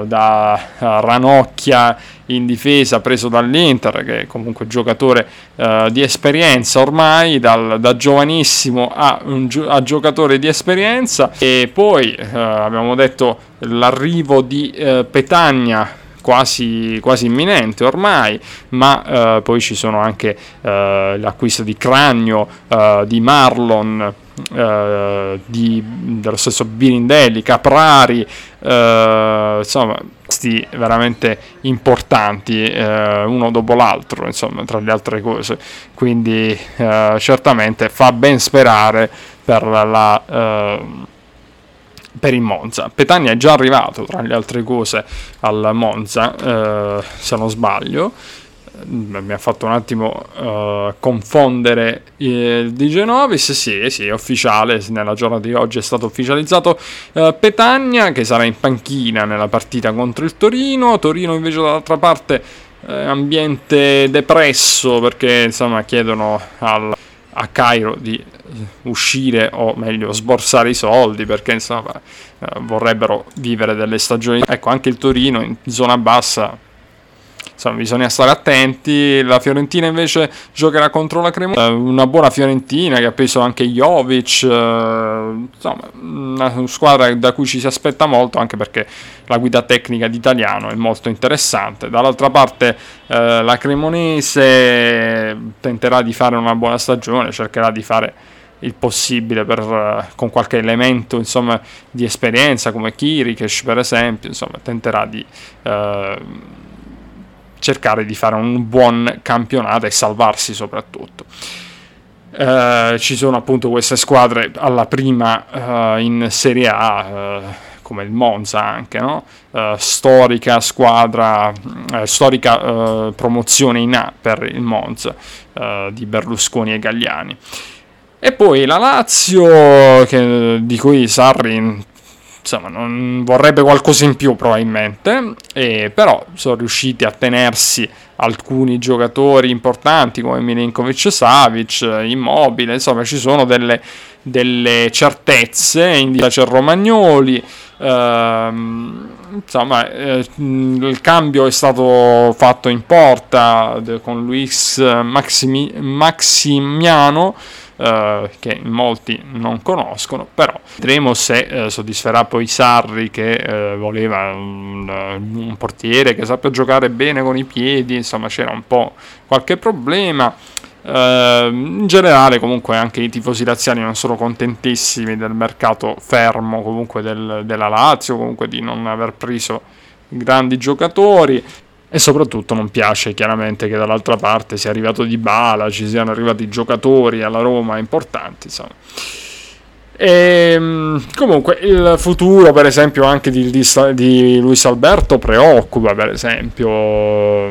da Ranocchia in difesa preso dall'Inter che è comunque giocatore uh, di esperienza ormai dal, da giovanissimo a, un, a, giocatore di esperienza. E poi abbiamo detto l'arrivo di Petagna quasi, quasi imminente ormai, ma eh, poi ci sono anche eh, l'acquisto di Cragno, eh, di Marlon, eh, di, dello stesso Birindelli, Caprari, eh, insomma, questi veramente importanti, eh, uno dopo l'altro, insomma, tra le altre cose. Quindi certamente fa ben sperare per la per il Monza. Petagna è già arrivato, tra le altre cose, al Monza, eh, se non sbaglio. Mi ha fatto un attimo uh, confondere il di Genovis. Sì, sì, è ufficiale. Nella giornata di oggi è stato ufficializzato uh, Petagna che sarà in panchina nella partita contro il Torino. Torino, invece, dall'altra parte, eh, ambiente depresso perché insomma chiedono al a Cairo di uscire o meglio sborsare i soldi perché insomma eh, vorrebbero vivere delle stagioni ecco anche il Torino in zona bassa insomma, bisogna stare attenti. La Fiorentina invece giocherà contro la Cremonese, eh, una buona Fiorentina che ha preso anche Jovic, eh, insomma, una squadra da cui ci si aspetta molto anche perché la guida tecnica di Italiano è molto interessante. Dall'altra parte eh, la Cremonese tenterà di fare una buona stagione, cercherà di fare il possibile per, con qualche elemento insomma, di esperienza come Kirikesh per esempio insomma, tenterà di eh, cercare di fare un buon campionato e salvarsi soprattutto. Eh, ci sono appunto queste squadre alla prima eh, in Serie A, eh, come il Monza anche, no? Eh, storica squadra, eh, storica eh, promozione in A per il Monza di Berlusconi e Gagliani. E poi la Lazio, che, di cui Sarri insomma, non vorrebbe qualcosa in più probabilmente, e però sono riusciti a tenersi alcuni giocatori importanti come Milinkovic Savic, Immobile, insomma ci sono delle, delle certezze, in c'è Romagnoli, ehm, insomma eh, il cambio è stato fatto in porta con Luis Maximi, Maximiano, eh, che molti non conoscono, però vedremo se eh, soddisferà poi Sarri che eh, voleva un, un, portiere che sappia giocare bene con i piedi, insomma c'era un po' qualche problema. Uh, in generale comunque anche i tifosi laziali non sono contentissimi del mercato fermo comunque del, della Lazio comunque di non aver preso grandi giocatori e soprattutto non piace chiaramente che dall'altra parte sia arrivato Di Bala, ci siano arrivati giocatori alla Roma importanti, insomma. E, ehm, comunque il futuro per esempio anche di, di, di Luis Alberto preoccupa per esempio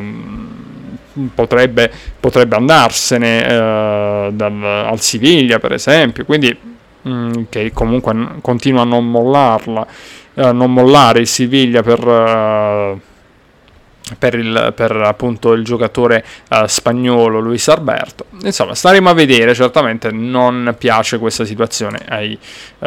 mm, potrebbe, potrebbe andarsene eh, dal, al Siviglia per esempio quindi mh, mm, che comunque continua a non mollarla a non mollare il Siviglia per uh, per, il, per appunto il giocatore uh, spagnolo Luis Alberto. Insomma, staremo a vedere, certamente non piace questa situazione ai, uh,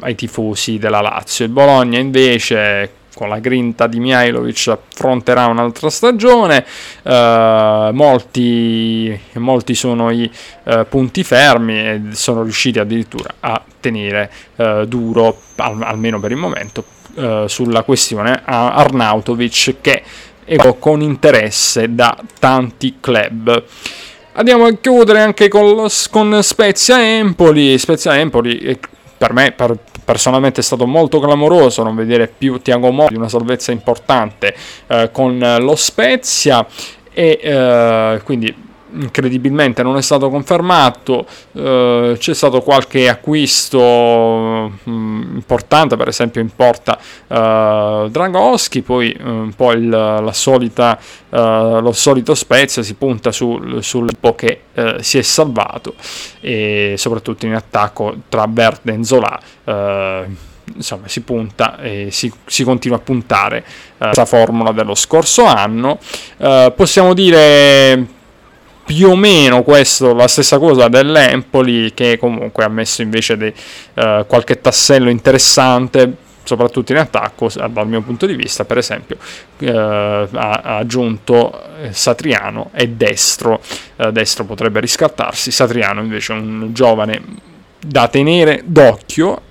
ai tifosi della Lazio. Il Bologna invece con la grinta di Mihailovic affronterà un'altra stagione. Uh, molti, molti, sono i uh, punti fermi e sono riusciti addirittura a tenere uh, duro, al, almeno per il momento, sulla questione Arnautovic che e con interesse da tanti club. Andiamo a chiudere anche con, con Spezia Empoli. Spezia Empoli per me per, personalmente è stato molto clamoroso non vedere più Tiago Mori, una salvezza importante eh, con lo Spezia e eh, quindi incredibilmente non è stato confermato, eh, c'è stato qualche acquisto mh, mm, importante, per esempio in porta eh, Dragoschi, poi eh, un po' il, la solita, eh, lo solito Spezia si punta sul, sul che eh, si è salvato e soprattutto in attacco tra Verde e Zola eh, insomma si punta e si, si continua a puntare questa formula dello scorso anno. Possiamo dire più o meno questo, la stessa cosa dell'Empoli che comunque ha messo invece de, uh, qualche tassello interessante soprattutto in attacco dal mio punto di vista per esempio uh, ha, ha, aggiunto eh, Satriano e Destro uh, Destro potrebbe riscattarsi Satriano invece è un giovane da tenere d'occhio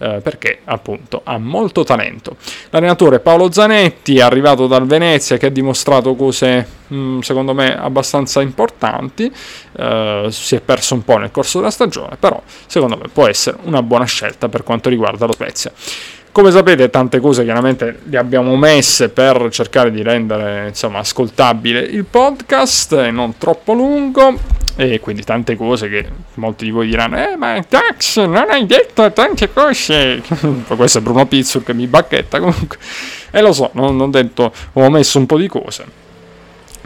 eh, perché appunto ha molto talento. L'allenatore Paolo Zanetti è arrivato dal Venezia che ha dimostrato cose mm, secondo me abbastanza importanti, eh, si è perso un po' nel corso della stagione, però secondo me può essere una buona scelta per quanto riguarda lo Spezia. Come sapete tante cose chiaramente le abbiamo messe per cercare di rendere insomma, ascoltabile il podcast non troppo lungo e quindi tante cose che molti di voi diranno eh ma Dax non hai detto tante cose? Questo è Bruno Pizzur che mi bacchetta comunque. E lo so non ho detto ho messo un po' di cose.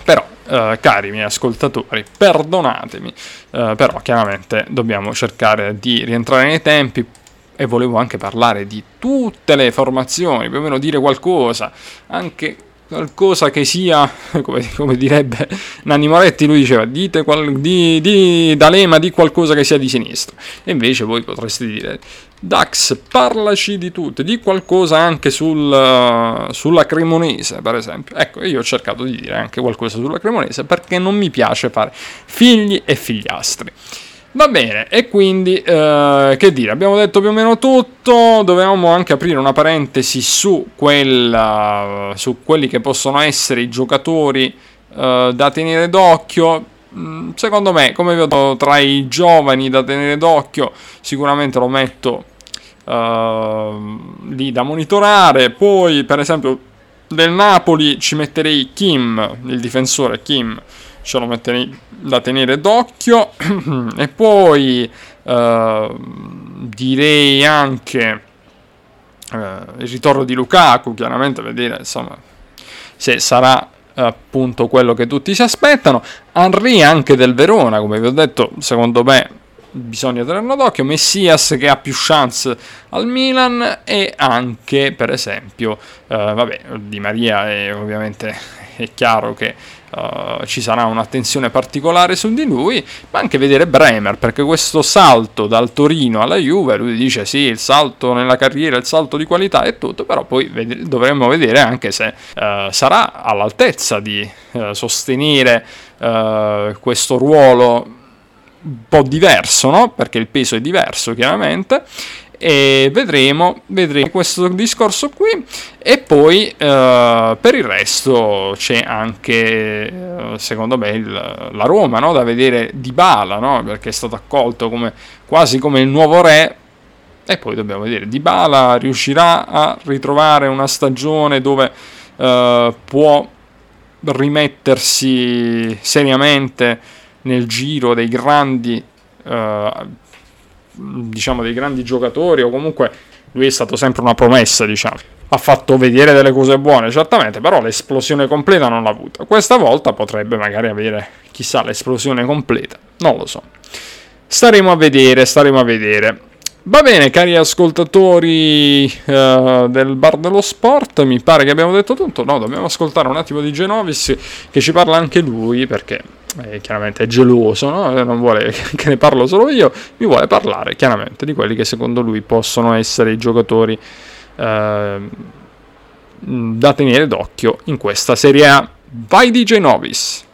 Però Uh, cari miei ascoltatori, perdonatemi, uh, però chiaramente dobbiamo cercare di rientrare nei tempi, e volevo anche parlare di tutte le formazioni, più o meno dire qualcosa, anche qualcosa che sia, come, come direbbe Nanni Moretti, lui diceva dite qual, di, di D'Alema di qualcosa che sia di sinistra, e invece voi potreste dire Dax, parlaci di tutto, di qualcosa anche sul, sulla Cremonese, per esempio. Ecco, io ho cercato di dire anche qualcosa sulla Cremonese perché non mi piace fare figli e figliastri. Va bene, e quindi eh, che dire, abbiamo detto più o meno tutto, dovevamo anche aprire una parentesi su, quella, su quelli che possono essere i giocatori eh, da tenere d'occhio. Mm, secondo me, come vi ho detto, tra i giovani da tenere d'occhio, sicuramente lo metto eh, lì da monitorare. Poi, per esempio, del Napoli ci metterei Kim, il difensore Kim ce metterei da tenere d'occhio. E poi uh, direi anche uh, il ritorno di Lukaku chiaramente vedere insomma se sarà appunto quello che tutti si aspettano. Henry anche del Verona come vi ho detto secondo me bisogna tenerlo d'occhio. Messias che ha più chance al Milan e anche per esempio uh, vabbè Di Maria è ovviamente è chiaro che uh, ci sarà un'attenzione particolare su di lui, ma anche vedere Bremer, perché questo salto dal Torino alla Juve, lui dice sì, il salto nella carriera, il salto di qualità e tutto, però poi ved- dovremmo vedere anche se uh, sarà all'altezza di uh, sostenere questo ruolo un po' diverso, no? perché il peso è diverso chiaramente, e vedremo, vedremo questo discorso qui e poi uh, per il resto c'è anche uh, secondo me il, la Roma no? da vedere di Bala no? perché è stato accolto come, quasi come il nuovo re e poi dobbiamo vedere Di Bala riuscirà a ritrovare una stagione dove uh, può rimettersi seriamente nel giro dei grandi diciamo dei grandi giocatori o comunque lui è stato sempre una promessa diciamo. Ha fatto vedere delle cose buone certamente però l'esplosione completa non l'ha avuta. Questa volta potrebbe magari avere chissà l'esplosione completa non lo so. Staremo a vedere staremo a vedere. Va bene, cari ascoltatori uh, del bar dello sport, mi pare che abbiamo detto tutto. No, dobbiamo ascoltare un attimo di Genovis che ci parla anche lui perché eh, chiaramente è geloso, no? non vuole che ne parlo solo io, mi vuole parlare chiaramente di quelli che secondo lui possono essere i giocatori eh, da tenere d'occhio in questa Serie A. Vai DJ Novis!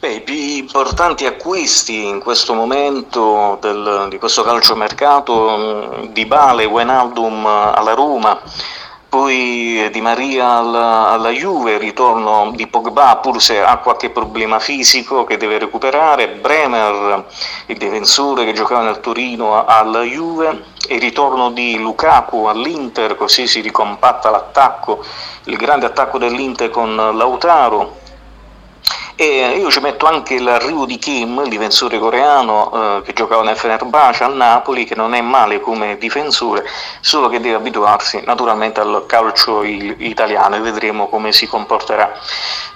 Beh, I più importanti acquisti in questo momento del, di questo calciomercato di Bale, Wenaldum alla Roma, poi Di Maria alla, alla, Juve, ritorno di Pogba pur se ha qualche problema fisico che deve recuperare, Bremer, il difensore che giocava nel Torino alla Juve, il ritorno di Lukaku all'Inter, così si ricompatta l'attacco, il grande attacco dell'Inter con Lautaro, E io ci metto anche l'arrivo di Kim, il difensore coreano eh, che giocava nel Fenerbahce al Napoli, che non è male come difensore, solo che deve abituarsi naturalmente al calcio italiano e vedremo come si comporterà.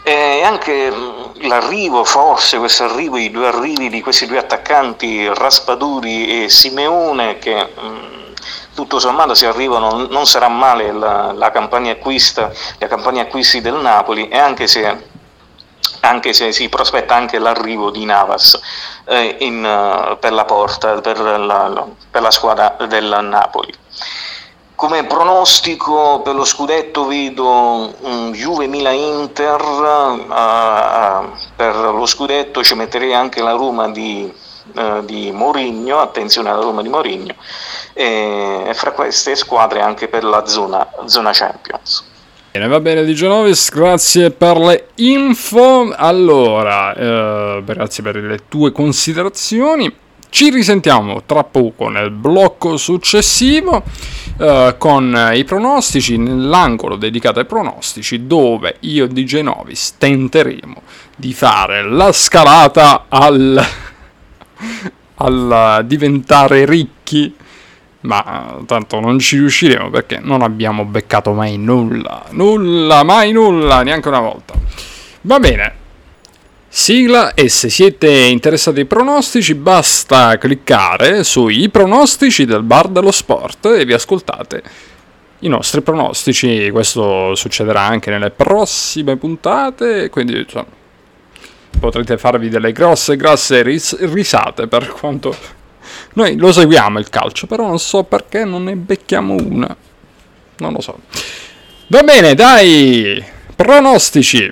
E anche mm, l'arrivo, forse questo arrivo, i due arrivi di questi due attaccanti, Raspaduri e Simeone, che mh, mm, tutto sommato se arrivano non sarà male la, la campagna acquista, la campagna acquisti del Napoli e anche se anche se si prospetta anche l'arrivo di Navas eh, in, uh, per la porta, per la, per la squadra del Napoli. Come pronostico per lo scudetto vedo um, Juve Milan Inter, uh, per lo scudetto ci metterei anche la Roma di, uh, di Mourinho, attenzione alla Roma di Mourinho, e fra queste squadre anche per la zona, zona Champions. Bene, va bene di Genovis, grazie per le info. Allora, eh, grazie per le tue considerazioni. Ci risentiamo tra poco nel blocco successivo eh, con i pronostici, nell'angolo dedicato ai pronostici, dove io di Genovis tenteremo di fare la scalata al, al diventare ricchi ma tanto non ci riusciremo perché non abbiamo beccato mai nulla, nulla, mai nulla, neanche una volta. Va bene, sigla e se siete interessati ai pronostici basta cliccare sui pronostici del bar dello sport e vi ascoltate i nostri pronostici. Questo succederà anche nelle prossime puntate, quindi insomma, potrete farvi delle grosse, grosse ris- risate per quanto noi lo seguiamo il calcio, però non so perché non ne becchiamo una. Non lo so. Va bene, dai! Pronostici!